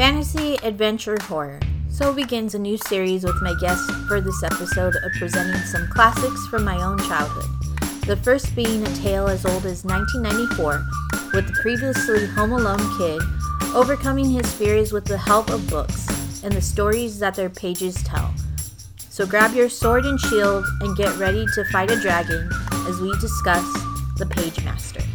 Fantasy Adventure Horror. So begins a new series with my guest for this episode of presenting some classics from my own childhood. The first being a tale as old as 1994, with the previously home alone kid overcoming his fears with the help of books and the stories that their pages tell. So grab your sword and shield and get ready to fight a dragon as we discuss the Pagemaster.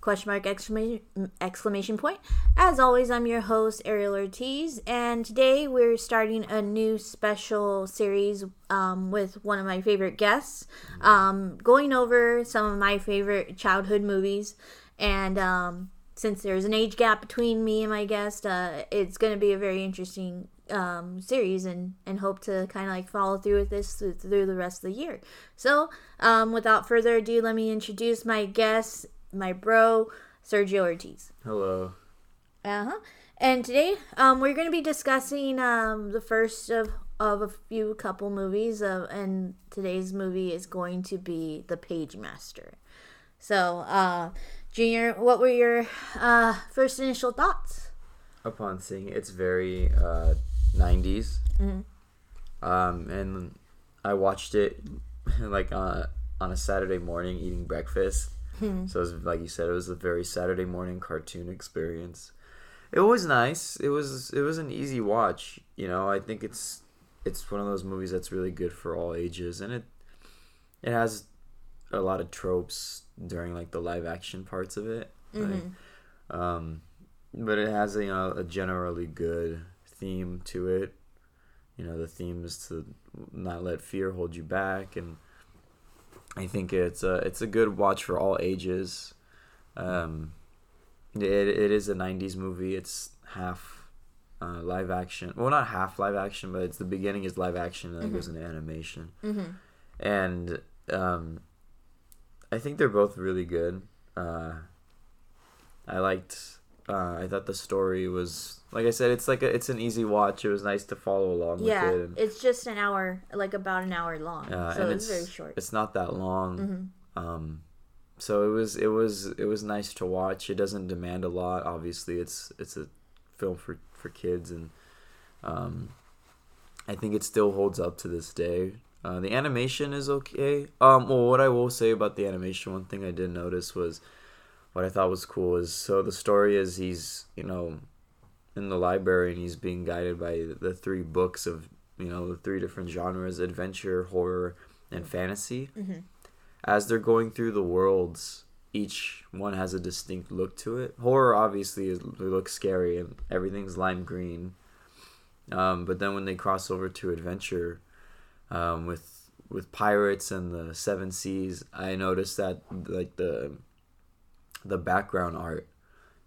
Question mark exclamation exclamation point. As always, I'm your host Ariel Ortiz, and today we're starting a new special series um, with one of my favorite guests, um, going over some of my favorite childhood movies. And um, since there's an age gap between me and my guest, uh, it's going to be a very interesting um, series and, and hope to kind of like follow through with this through, through the rest of the year. So, um, without further ado, let me introduce my guest, my bro, Sergio Ortiz. Hello. Uh huh. And today, um, we're going to be discussing um, the first of, of a few couple movies, uh, and today's movie is going to be The Pagemaster. So, uh, Junior, what were your uh, first initial thoughts? Upon seeing it, it's very uh, 90s. Um, and I watched it like uh, on a Saturday morning eating breakfast. So it was, like you said, it was a very Saturday morning cartoon experience. It was nice. It was it was an easy watch. You know, I think it's it's one of those movies that's really good for all ages, and it it has a lot of tropes during like the live action parts of it. Like, um, but it has a, you know a generally good theme to it. You know, the theme is to not let fear hold you back, and I think it's a it's a good watch for all ages. Um, it it is a '90s movie. It's half uh, live action. Well, not half live action, but it's the beginning is live action, and then it goes into animation. And um, I think they're both really good. Uh, I liked. Uh, I thought the story was like I said. It's like a, it's an easy watch. It was nice to follow along Yeah, with it. and- it's just an hour, like about an hour long. uh, so it's, very short. It's not that long. Um, so it was it was it was nice to watch. It doesn't demand a lot. Obviously, it's it's a film for for kids, and um, I think it still holds up to this day. Uh, the animation is okay. Um, well, what I will say about the animation, one thing I did notice was what I thought was cool is so the story is he's you know in the library and he's being guided by the three books of you know the three different genres adventure horror and fantasy. As they're going through the worlds each one has a distinct look to it. Horror obviously is, looks scary and everything's lime green. Um, but then when they cross over to adventure um, with with pirates and the seven seas i noticed that like the the background art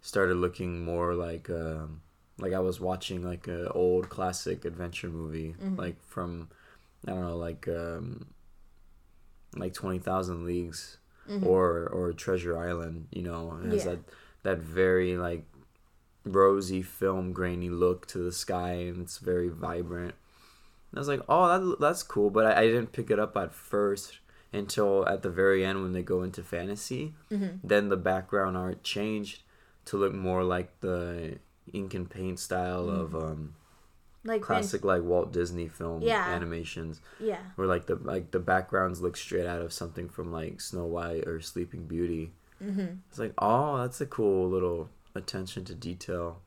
started looking more like um, like I was watching like a old classic adventure movie, mm-hmm. like from I don't know, like um, like Twenty Thousand Leagues mm-hmm. or or Treasure Island. You know, it has Yeah. that that very like rosy film grainy look to the sky, and it's very vibrant. And I was like, oh, that, that's cool, but I, I didn't pick it up at first until at the very end when they go into fantasy. Mm-hmm. Then the background art changed to look more like the ink and paint style of um, like classic like Walt Disney film Yeah. animations, yeah, where like the like the backgrounds look straight out of something from like Snow White or Sleeping Beauty. Mm-hmm. It's like, oh, that's a cool little attention to detail.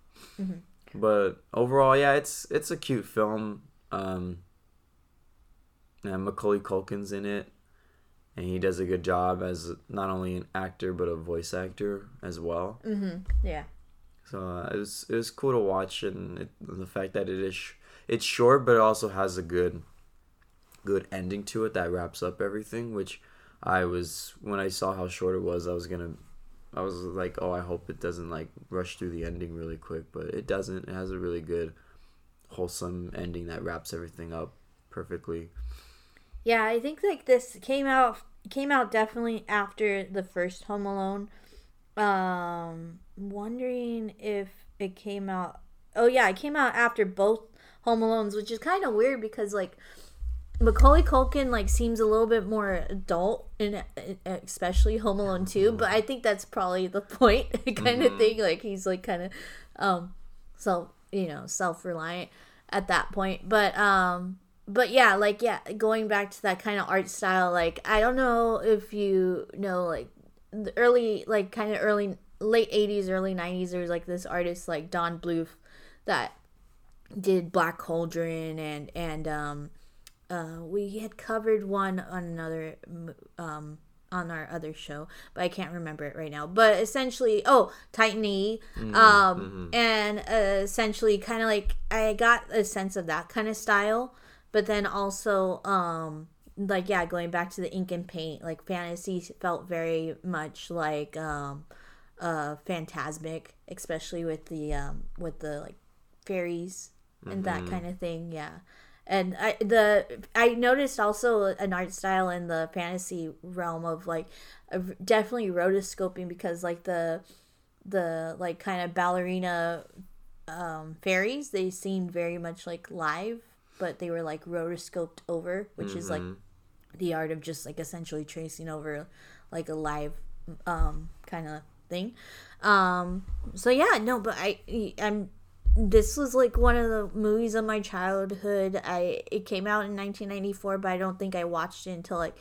But overall, yeah, it's it's a cute film. Um, and Macaulay Culkin's in it, and he does a good job as not only an actor but a voice actor as well. yeah, So uh, it was it was cool to watch, and it, the fact that it is sh- it's short, but it also has a good good ending to it that wraps up everything. Which I was when I saw how short it was, I was gonna. I was like, oh, I hope it doesn't like rush through the ending really quick, but it doesn't. It has a really good, wholesome ending that wraps everything up perfectly. yeah. I think like this came out came out definitely after the first Home Alone. Um, wondering if it came out oh yeah, it came out after both Home Alones, which is kind of weird because like Macaulay Culkin like seems a little bit more adult in especially Home Alone 2, but I think that's probably the point kind mm-hmm. of thing. Like he's like kind of um self you know self reliant at that point, but um but yeah, like yeah, going back to that kind of art style, like I don't know if you know like the early like kind of early late 80s early 90s there's like this artist like Don Bluth that did Black Cauldron and and um uh we had covered one on another um on our other show, but I can't remember it right now. But essentially, oh, Titan E, mm-hmm. um, mm-hmm. and uh, essentially, kind of like I got a sense of that kind of style, but then also, um, like yeah, going back to the ink and paint, like fantasy felt very much like um, uh, phantasmic, especially with the um, with the like fairies and mm-hmm. that kind of thing. Yeah and I the I noticed also an art style in the fantasy realm of like definitely rotoscoping because like the the like kind of ballerina um, fairies they seemed very much like live but they were like rotoscoped over which mm-hmm. is like mm-hmm. the art of just like essentially tracing over like a live um kind of thing um so yeah no but i i'm this was like one of the movies of my childhood. I it came out in 1994, but I don't think I watched it until like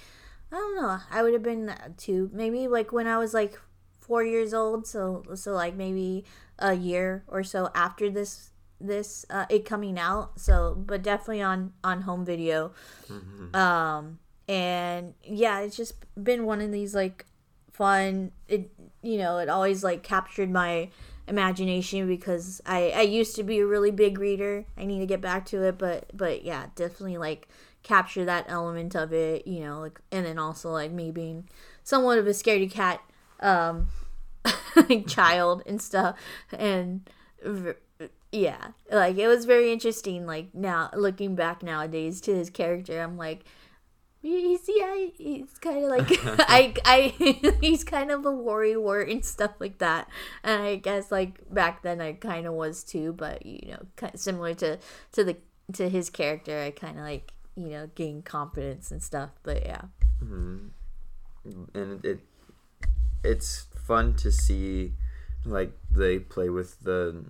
I don't know. I would have been two, maybe like when I was like four years old. So so like maybe a year or so after this this uh, it coming out. So but definitely on on home video. Mm-hmm. Um and yeah, it's just been one of these like fun. It you know it always like captured my imagination because I I used to be a really big reader. I need to get back to it, but but yeah, definitely like capture that element of it, you know, like and then also like me being somewhat of a scaredy cat um child and stuff and yeah, like it was very interesting like now looking back nowadays to his character. I'm like he's yeah he's kind of like I I he's kind of a worrywart and stuff like that and I guess like back then I kind of was too but you know similar to to the to his character I kind of like you know gain confidence and stuff but yeah mm-hmm. and it it's fun to see like they play with the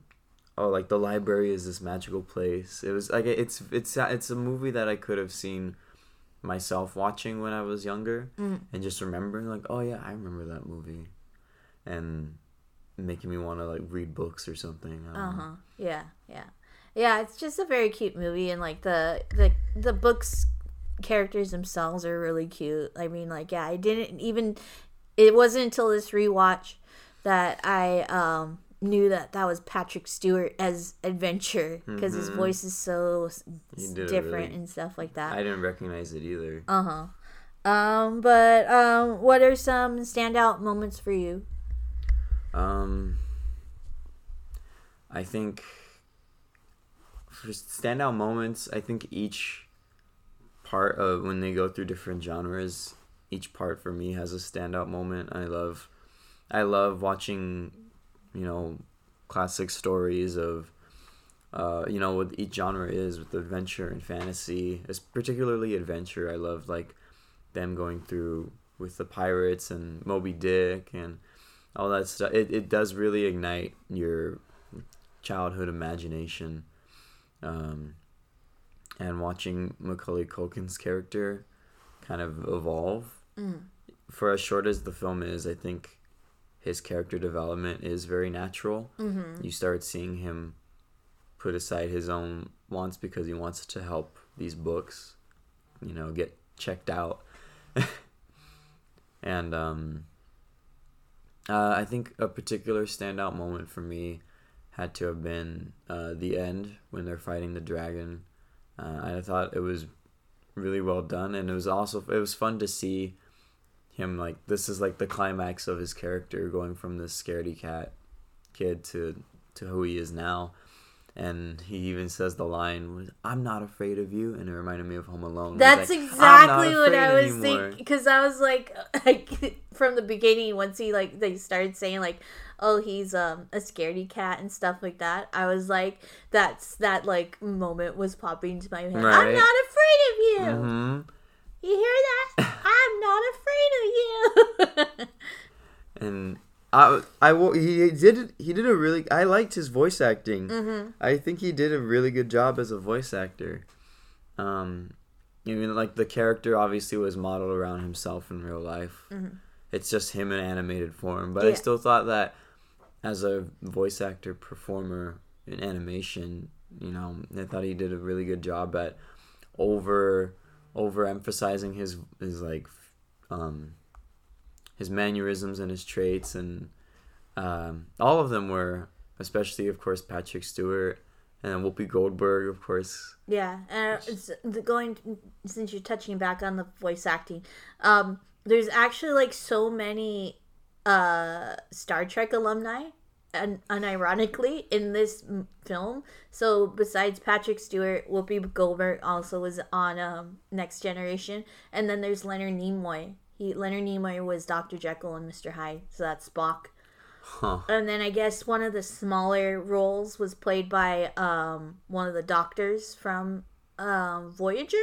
oh like the library is this magical place it was like it's it's it's a movie that I could have seen myself watching when I was younger mm. and just remembering like, oh yeah, I remember that movie, and making me want to like read books or something. Uh huh. Yeah, yeah, yeah. It's just a very cute movie, and like the the the books characters themselves are really cute. I mean, like yeah, I didn't even. It wasn't until this rewatch that I um knew that that was Patrick Stewart as Adventure because mm-hmm. his voice is so different really, and stuff like that. I didn't recognize it either. Uh huh. Um, but um, what are some standout moments for you? Um, I think for standout moments, I think each part of when they go through different genres, each part for me has a standout moment. I love, I love watching you know, classic stories of, uh, you know, what each genre is with adventure and fantasy. It's particularly adventure. I love like them going through with the pirates and Moby Dick and all that stuff. It it does really ignite your childhood imagination. Um, and watching Macaulay Culkin's character kind of evolve. Mm. For as short as the film is, I think his character development is very natural. Mm-hmm. You start seeing him put aside his own wants because he wants to help these books, you know, get checked out. and um, uh, I think a particular standout moment for me had to have been uh, the end when they're fighting the dragon. Uh, I thought it was really well done, and it was also it was fun to see him like this is like the climax of his character going from this scaredy cat kid to to who he is now. And he even says the line i'm not afraid of you and it reminded me of home alone. That's like, exactly what i was thinking because i was like like from the beginning once he like they started saying like oh he's um a scaredy cat and stuff like that i was like that's that like moment was popping into my head. Right. i'm not afraid of you. Mm-hmm. You hear that i'm not afraid of you and I, I he did he did a really I liked his voice acting. Mm-hmm. I think he did a really good job as a voice actor. Um, I mean, like the character obviously was modeled around himself in real life. Mm-hmm. It's just him in animated form, but yeah. I still thought that as a voice actor performer in animation, you know, I thought he did a really good job at over over emphasizing his his like um his mannerisms and his traits, and um, all of them were, especially of course Patrick Stewart and Whoopi Goldberg, of course. Yeah, and uh, going since you're touching back on the voice acting, um, there's actually like so many uh, Star Trek alumni, and unironically in this film. So besides Patrick Stewart, Whoopi Goldberg also was on um, Next Generation, and then there's Leonard Nimoy he Leonard Nimoy was Dr. Jekyll and Mr. Hyde, so that's Spock. Huh. And then I guess one of the smaller roles was played by um, one of the doctors from um, Voyager.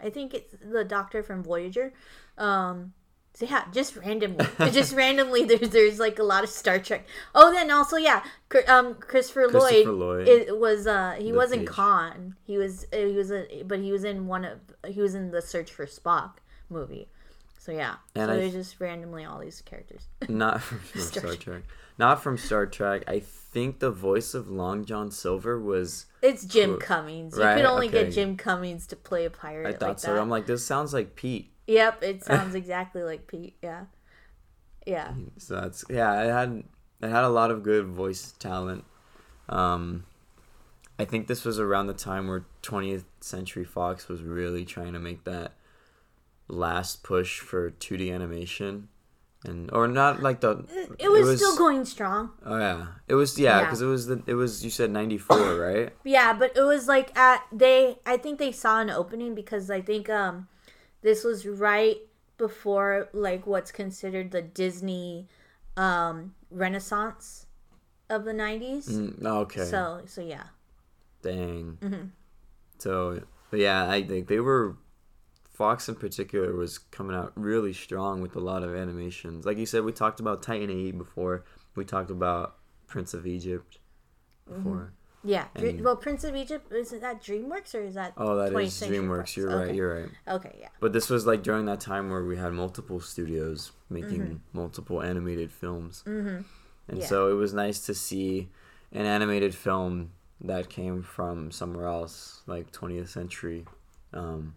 I think it's the doctor from Voyager. Um, so yeah, just randomly, just randomly, there's there's like a lot of Star Trek. Oh, then also yeah, um, Christopher, Christopher Lloyd, Lloyd. It was uh he wasn't page. Khan. He was he was a but he was in one of he was in the Search for Spock movie. So yeah, and so there's just randomly all these characters. Not from, Star, Star Trek. Trek. Not from Star Trek. I think the voice of Long John Silver was. It's Jim Cummings. You could only okay. get Jim Cummings to play a pirate. I thought like so. That. I'm like, this sounds like Pete. Yep, it sounds exactly like Pete. Yeah, yeah. So that's yeah. It had it had a lot of good voice talent. Um, I think this was around the time where 20th Century Fox was really trying to make that last push for 2D animation and or not like the it was, it was, still going strong oh yeah it was yeah because yeah. it was the it was you said 94 right yeah but it was like at they i think they saw an opening because i think um this was right before like what's considered the disney um renaissance of the 90s mm, okay so so yeah dang mm-hmm. so yeah i think they were Fox in particular was coming out really strong with a lot of animations. Like you said, we talked about Titan AE before. We talked about Prince of Egypt before. Yeah. And, well, Prince of Egypt isn't that DreamWorks or is that? Oh, that is DreamWorks. You're okay. right. You're right. Okay. Yeah. But this was like during that time where we had multiple studios making mm-hmm. multiple animated films, mm-hmm. and yeah. so it was nice to see an animated film that came from somewhere else, like 20th century. Um,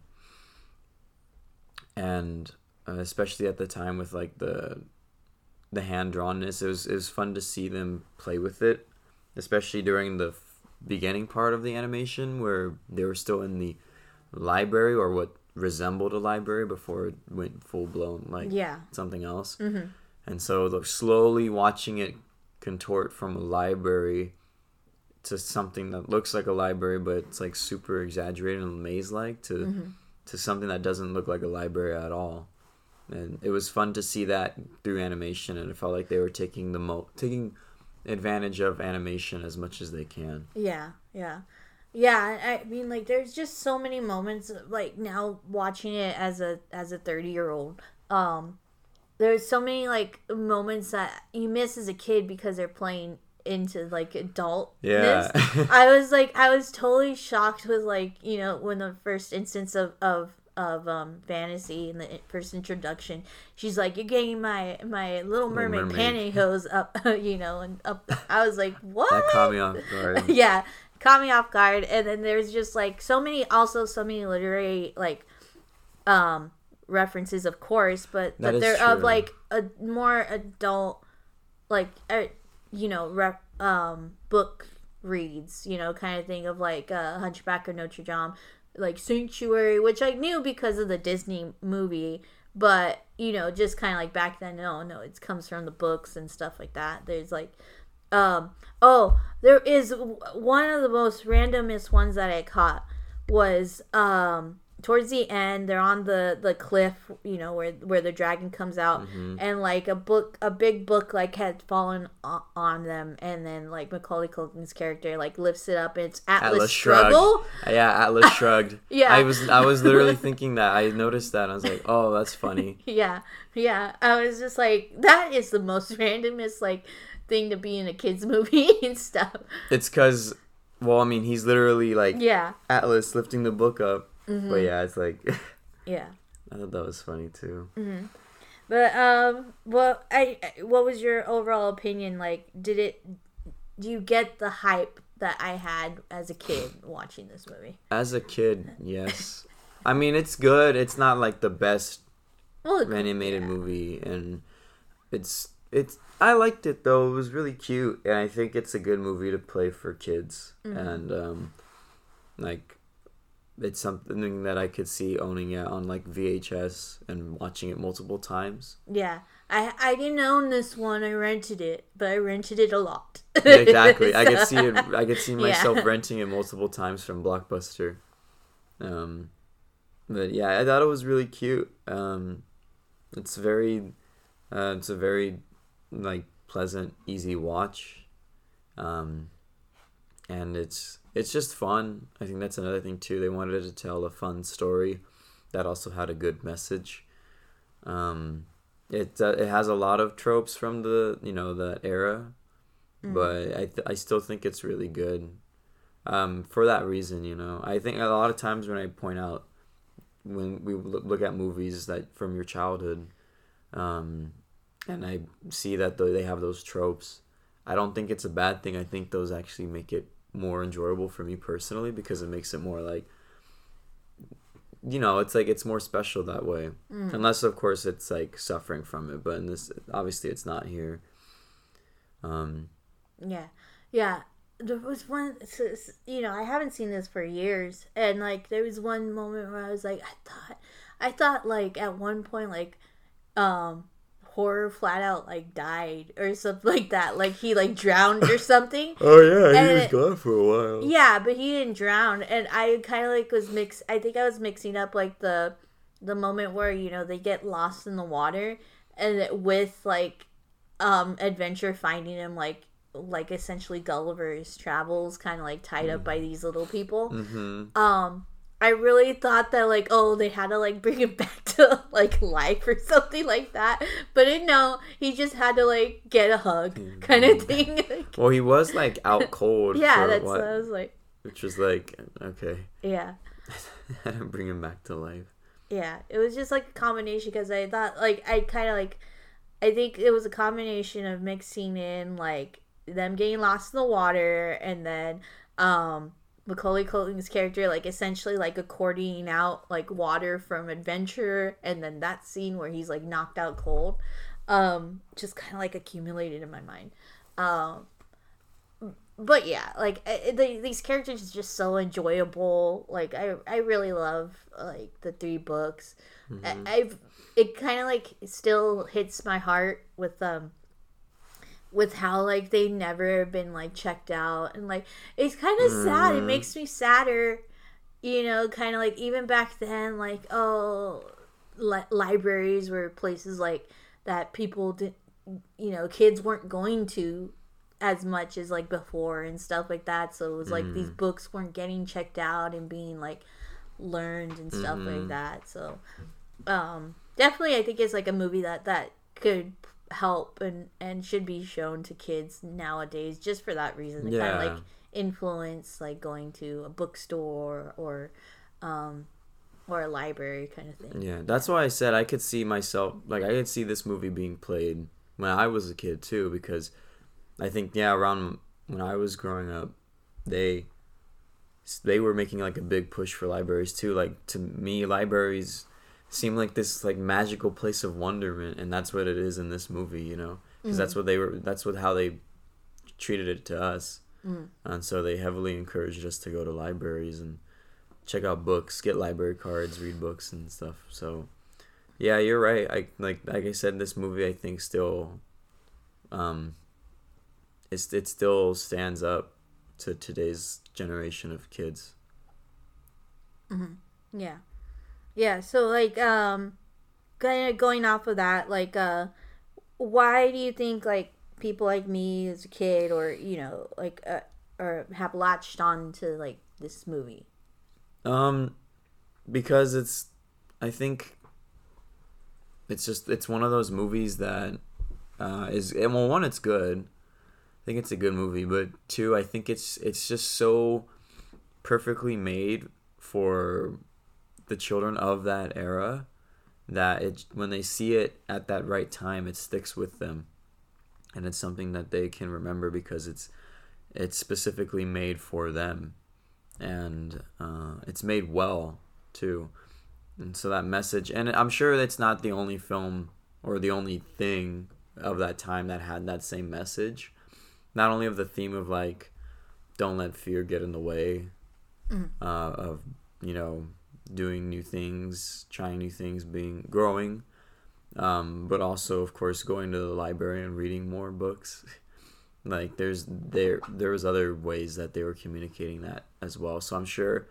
and uh, especially at the time with like the the hand drawnness, it was it was fun to see them play with it, especially during the beginning part of the animation where they were still in the library or what resembled a library before it went full blown like yeah. something else. Mm-hmm. And so the, slowly watching it contort from a library to something that looks like a library but it's like super exaggerated and maze like to mm-hmm to something that doesn't look like a library at all. And it was fun to see that through animation, and it felt like they were taking the mo taking advantage of animation as much as they can. Yeah, yeah, yeah. I mean, like, there's just so many moments. Like now, watching it as a as a thirty year old, um, there's so many like moments that you miss as a kid because they're playing into like adult yeah i was like i was totally shocked with like you know when the first instance of of of um fantasy in the first introduction. She's like you're getting my my little mermaid, little mermaid. pantyhose up you know and up. I was like what? that caught me off guard. Yeah caught me off guard. And then there's just like so many also so many literary like um references of course but that but they're true. of like a more adult like uh, you know, rep, um, book reads, you know, kind of thing of like uh, Hunchback of Notre Dame, like Sanctuary, which I knew because of the Disney movie, but you know, just kind of like back then, no, no, it comes from the books and stuff like that. There's like Um. Oh, there is one of the most randomest ones that I caught was um towards the end they're on the the cliff you know where where the dragon comes out Mm-hmm. and like a book a big book like had fallen on, on them and then like macaulay culkin's character like lifts it up and it's atlas, Atlas struggle shrugged. Yeah, Atlas shrugged. Yeah. I was I was literally thinking that. I noticed that. I was like, oh, that's funny. yeah yeah i was just like that is the most randomest like thing to be in a kids movie and stuff It's because, well, I mean, he's literally like yeah Atlas lifting the book up. Mm-hmm. But yeah, it's like yeah I thought that was funny too. But um, well, I what was your overall opinion? Like, did it? Do you get the hype that I had as a kid watching this movie? As a kid, yes. I mean, it's good. It's not like the best Well, animated movie, and it's it's. I liked it though. It was really cute, and I think it's a good movie to play for kids. And um, like, it's something that I could see owning it on like VHS and watching it multiple times. yeah, I I didn't own this one. I rented it, but I rented it a lot. exactly. I could see it. I could see myself Yeah. renting it multiple times from Blockbuster. Um, but yeah, I thought it was really cute. Um, it's very, uh, it's a very like pleasant, easy watch. Um, and it's it's just fun. I think that's another thing too. They wanted to tell a fun story that also had a good message. Um, it uh, it has a lot of tropes from the you know that era, but I th- I still think it's really good. Um, for that reason, you know, I think a lot of times when I point out when we look at movies that from your childhood, um, and I see that they have those tropes, I don't think it's a bad thing. I think those actually make it more enjoyable for me personally because it makes it more like you know it's like it's more special that way. Unless of course it's like suffering from it but in this obviously it's not here. Um Yeah, yeah. There was one, you know, I haven't seen this for years, and like there was one moment where I was like, I thought, I thought like at one point like, um, horror flat out like died or something like that, like he like drowned or something. oh yeah he was And- gone for a while Yeah, but he didn't drown, and I kind of like was mix. I think I was mixing up like the the moment where you know they get lost in the water, and with like um adventure finding him like like essentially Gulliver's travels, kind of like tied up by these little people. mm-hmm. Um, I really thought that like oh they had to like bring him back to like life or something like that, but it, no, he just had to like get a hug kind of thing. well he was like out cold yeah, for that's what, what I was like. which was like okay Yeah. I didn't bring him back to life Yeah, it was just like a combination because I thought like I kind of like I think it was a combination of mixing in like them getting lost in the water and then um Macaulay Culkin's character like essentially like accordioning out like water from adventure and then that scene where he's like knocked out cold. Um just kind of like accumulated in my mind. Um but yeah like I, these characters is just so enjoyable. Like i i really love like the three books. I, i've it kind of like still hits my heart with um with how like they never been like checked out and like it's kind of sad. It mm. makes me sadder you know kind of like even back then like oh li- libraries were places like that people didn't, you know kids weren't going to as much as like before and stuff like that. So it was like these mm. books weren't getting checked out and being like learned and stuff like mm-hmm. that. So um definitely i think it's like a movie that that could help and and should be shown to kids nowadays just for that reason to kind of like influence like going to a bookstore or um or a library kind of thing. Yeah, that's why I said I could see myself like I could see this movie being played when I was a kid too because I think yeah around when I was growing up they they were making like a big push for libraries too like to me libraries seem like this like magical place of wonderment and that's what it is in this movie you know because that's what they were that's what how they treated it to us and so they heavily encouraged us to go to libraries and check out books get library cards read books and stuff so yeah you're right i like like i said this movie i think still um it's, it still stands up to today's generation of kids. Mm-hmm. Yeah. Yeah, so like um kind of going off of that, like uh why do you think like people like me as a kid or you know, like uh, or have latched on to like this movie? Um, because it's, I think, it's just it's one of those movies that uh, is and well, one it's good. I think it's a good movie, but two, I think it's it's just so perfectly made for the children of that era that it when they see it at that right time, it sticks with them, and it's something that they can remember because it's it's specifically made for them and uh, it's made well too. And so that message, and I'm sure it's not the only film or the only thing of that time that had that same message. Not only of the theme of like, don't let fear get in the way uh, of you know doing new things, trying new things, being growing, um, but also of course going to the library and reading more books. like there's there there was other ways that they were communicating that as well so i'm sure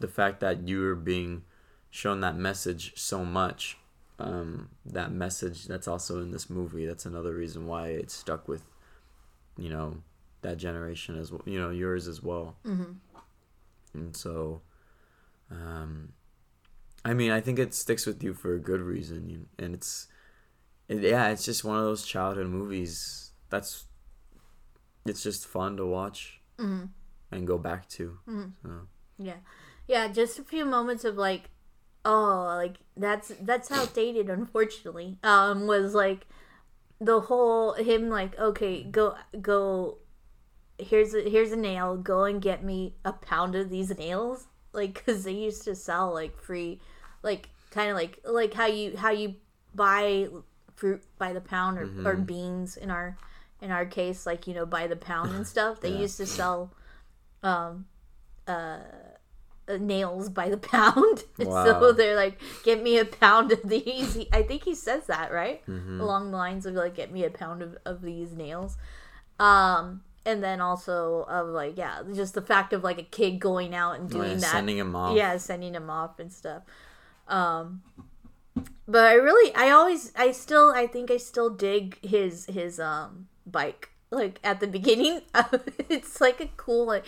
the fact that you were being shown that message so much um, that message that's also in this movie that's another reason why it stuck with you know that generation as well you know yours as well Mm-hmm. and so um i mean i think it sticks with you for a good reason and it's it, yeah it's just one of those childhood movies that's it's just fun to watch Mm-hmm. and go back to so. Yeah. Yeah, just a few moments of like oh, like that's that's outdated unfortunately. Um was like the whole him like okay, go go here's a here's a nail, go and get me a pound of these nails like cuz they used to sell like free like kind of like like how you how you buy fruit by the pound or, or beans in our in our case like you know by the pound and stuff they Yeah. used to sell um uh nails by the pound. So they're like get me a pound of these. I think he says that right? Mm-hmm. along the lines of like get me a pound of, of these nails. Um and then also of like yeah just the fact of like a kid going out and doing yeah, that. sending him off. Yeah sending him off and stuff. Um but i really i always i still i think i still dig his his um bike like at the beginning. It's like a cool like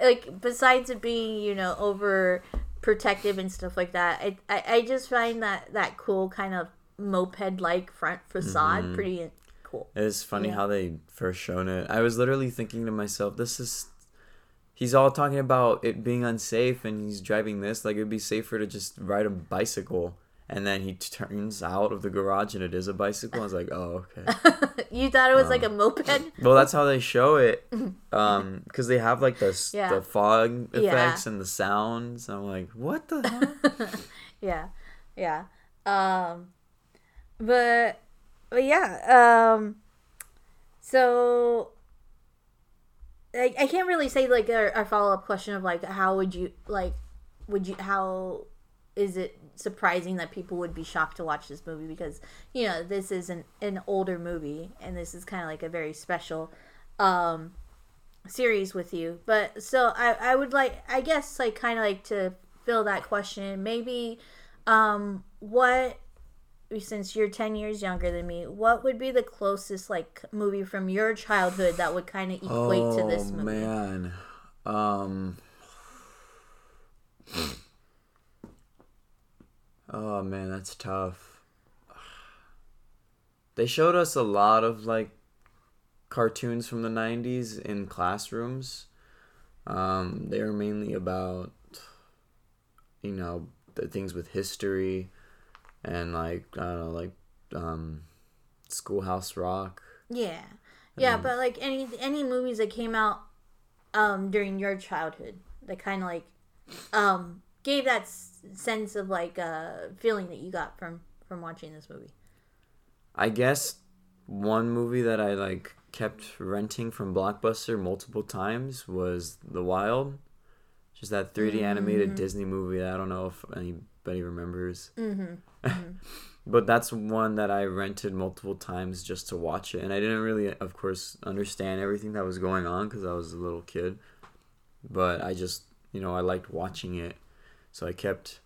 like besides it being you know over protective and stuff like that i i, I just find that that cool kind of moped like front facade pretty cool It's funny Yeah. how they first shown it. I was literally thinking to myself, this is he's all talking about it being unsafe and he's driving this like it'd be safer to just ride a bicycle. And then he turns out of the garage and it is a bicycle. I was like, oh, okay. you thought it was like a moped well, that's how they show it. Um, because they have like the Yeah. the fog Yeah. effects and the sounds. I'm like, what the hell? yeah yeah um but but yeah um so I, I can't really say like our, our follow-up question of like how would you like would you how is it surprising that people would be shocked to watch this movie? Because you know this is an, an older movie and this is kind of like a very special um series with you. But so i i would like i guess like kind of like to fill that question. Maybe um what since you're 10 years younger than me what would be the closest like movie from your childhood that would kind of equate to this movie Oh, man. Um. Oh man, that's tough. They showed us a lot of like cartoons from the '90s in classrooms. Um, they were mainly about, you know, the things with history, and like I don't know, like um, Schoolhouse Rock. yeah yeah but like any any movies that came out um during your childhood that kind of like um gave that s- sense of like uh feeling that you got from from watching this movie I guess one movie that I like kept renting from Blockbuster multiple times was The Wild. Just that 3D animated Disney movie. I don't know if anybody remembers. mm-hmm. but that's one that I rented multiple times just to watch it, and I didn't really, of course, understand everything that was going on because I was a little kid. But I just, you know, I liked watching it, so I kept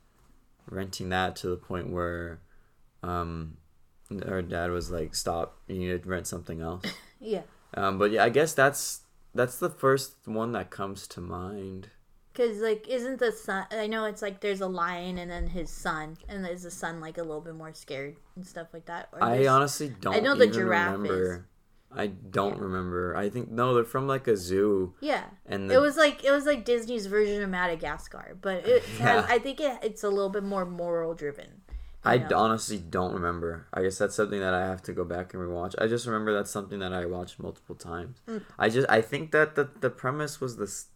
renting that to the point where, um, our dad was like, "Stop! You need to rent something else." Yeah. Um, but yeah, I guess that's that's the first one that comes to mind. Cause like, isn't the son? I know it's like there's a lion and then his son, and is the son like a little bit more scared and stuff like that? Or I honestly don't. I know the giraffe remember. I don't Yeah. remember. I think no, they're from like a zoo, yeah. and the, It was like it was like Disney's version of Madagascar, but it has, Yeah. I think it, it's a little bit more moral driven. I know. honestly don't remember. I guess that's something that I have to go back and rewatch. I just remember that's something that I watched multiple times. Mm. I just I think that the the premise was this.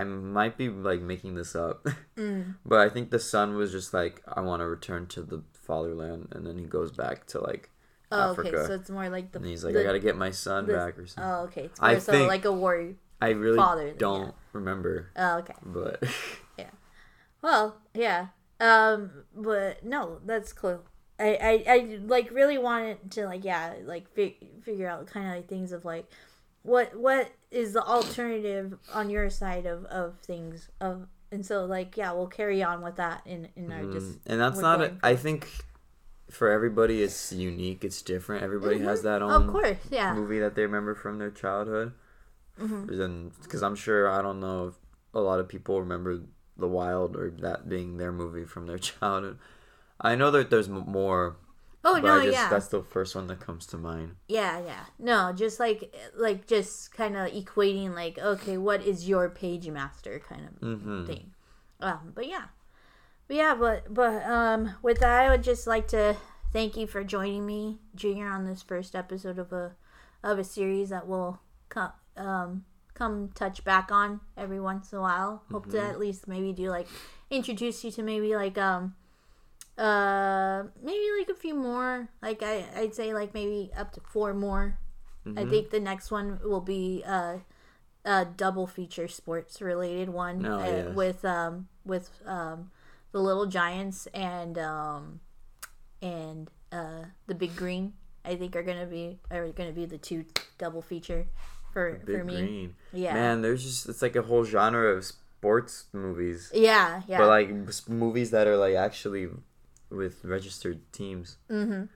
I might be like making this up, Mm. but I think the son was just like I want to return to the fatherland, and then he goes back to like Oh, Africa, okay, so it's more like the. and he's like the- I gotta get my son the- back or something. Oh, okay. It's I more so think- like a war. I really father, don't yeah. remember, Oh, okay. but yeah, Well, yeah. Um, but no, that's cool. I, I, I like really wanted to like yeah like fi- figure out kind of like things of like what what is the alternative on your side of of things of and so like yeah we'll carry on with that in in our just Mm, and that's not. A, I think for everybody, it's unique. It's different. Everybody has that own of course yeah movie that they remember from their childhood. Because I'm sure I don't know if a lot of people remember The Wild or that being their movie from their childhood. I know that there's more. Oh but no I just, yeah that's the first one that comes to mind. yeah yeah no just like like just kind of equating like okay what is your page master kind of Mm-hmm. thing. Um, but yeah, but yeah, but but um, with that, I would just like to thank you for joining me, Junior, on this first episode of a of a series that will come um come touch back on every once in a while. Hope to at least maybe do like introduce you to maybe like um uh maybe like a few more. Like I I'd say like maybe up to four more. I think the next one will be uh a double feature sports related one Oh, uh, with um with um the little giants and um and uh the big green i think are gonna be are gonna be the two double feature for Big for me. Green. yeah. Man, there's just it's like a whole genre of sports movies, yeah yeah. But like movies that are like actually with registered teams. no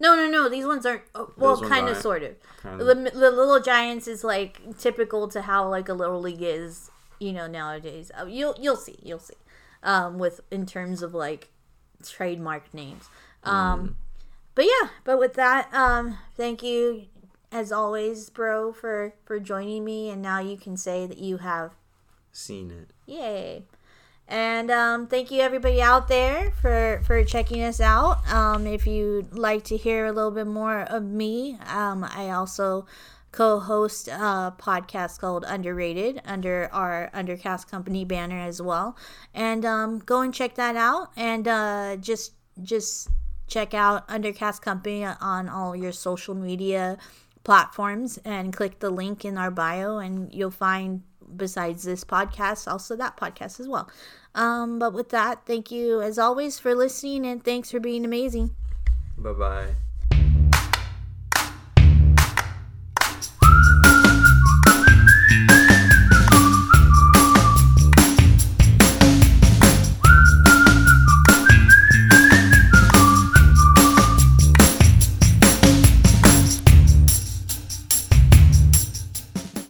no no these ones aren't oh, well ones kind of sort of Kind the, of. the little giants is like typical to how like a little league is you know nowadays Uh, you'll you'll see you'll see um with in terms of like trademark names um but yeah but with that um thank you as always bro for for joining me and now you can say that you have Seen it. Yay. And um, thank you everybody out there for for checking us out. Um, if you'd like to hear a little bit more of me, um, I also co-host a podcast called Underrated under our Undercast Company banner as well. And um, go and check that out. And uh, just just check out Undercast Company on all your social media platforms and click the link in our bio and you'll find besides this podcast also that podcast as well um, but with that thank you as always for listening and thanks for being amazing Bye bye.